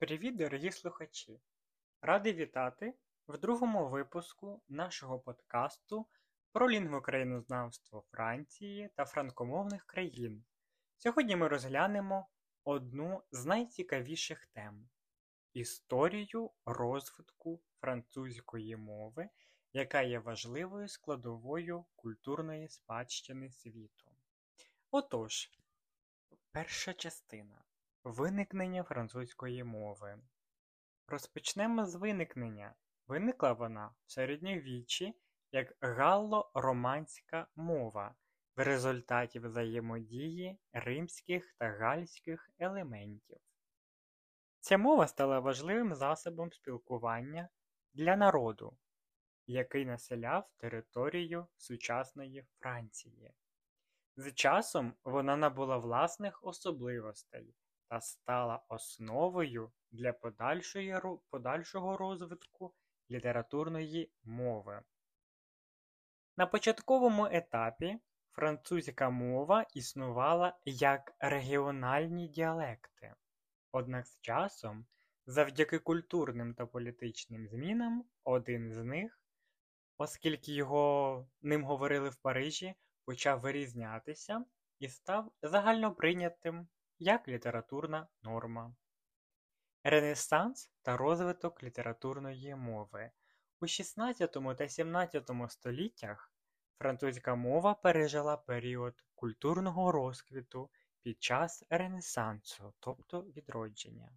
Привіт, дорогі слухачі! Радий вітати в другому випуску нашого подкасту про лінгвокраїнознавство Франції та франкомовних країн. Сьогодні ми розглянемо одну з найцікавіших тем історію розвитку французької мови, яка є важливою складовою культурної спадщини світу. Отож, перша частина. Виникнення французької мови. Розпочнемо з виникнення. Виникла вона в середньовіччі як галло-романська мова в результаті взаємодії римських та гальських елементів. Ця мова стала важливим засобом спілкування для народу, який населяв територію сучасної Франції. З часом вона набула власних особливостей та стала основою для подальшого розвитку літературної мови. На початковому етапі французька мова існувала як регіональні діалекти, однак з часом, завдяки культурним та політичним змінам, один з них, оскільки його ним говорили в Парижі, почав вирізнятися і став загальноприйнятим як літературна норма. Ренесанс та розвиток літературної мови У XVI та XVII століттях французька мова пережила період культурного розквіту під час Ренесансу, тобто відродження.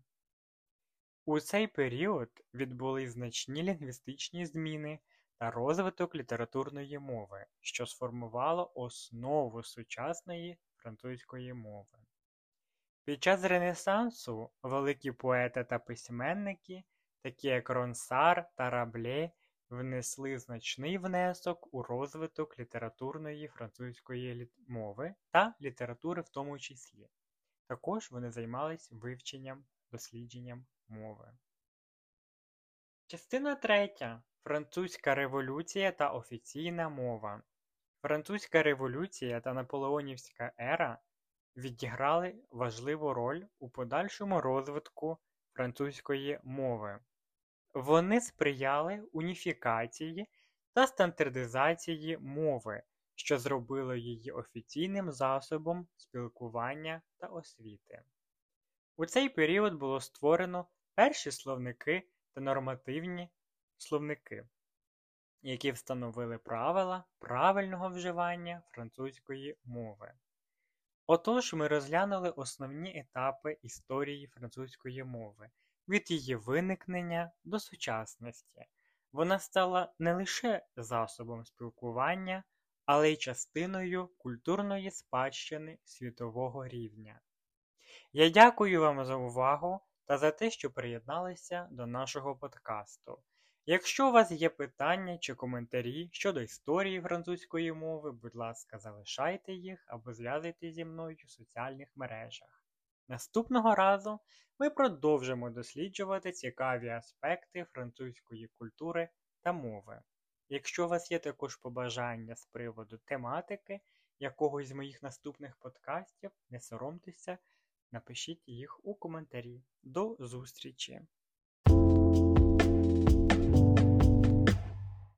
У цей період відбулись значні лінгвістичні зміни та розвиток літературної мови, що сформувало основу сучасної французької мови. Під час Ренесансу великі поети та письменники, такі як Ронсар та Рабле, внесли значний внесок у розвиток літературної французької мови та літератури в тому числі. Також вони займались вивченням, дослідженням мови. Частина третя. Французька революція та офіційна мова. Французька революція та наполеонівська ера відіграли важливу роль у подальшому розвитку французької мови. Вони сприяли уніфікації та стандартизації мови, що зробило її офіційним засобом спілкування та освіти. У цей період було створено перші словники та нормативні словники, які встановили правила правильного вживання французької мови. Отож, ми розглянули основні етапи історії французької мови від її виникнення до сучасності. Вона стала не лише засобом спілкування, але й частиною культурної спадщини світового рівня. Я дякую вам за увагу та за те, що приєдналися до нашого подкасту. Якщо у вас є питання чи коментарі щодо історії французької мови, будь ласка, залишайте їх або зв'язуйтесь зі мною в соціальних мережах. Наступного разу ми продовжимо досліджувати цікаві аспекти французької культури та мови. Якщо у вас є також побажання з приводу тематики якогось з моїх наступних подкастів, не соромтеся, напишіть їх у коментарі. До зустрічі!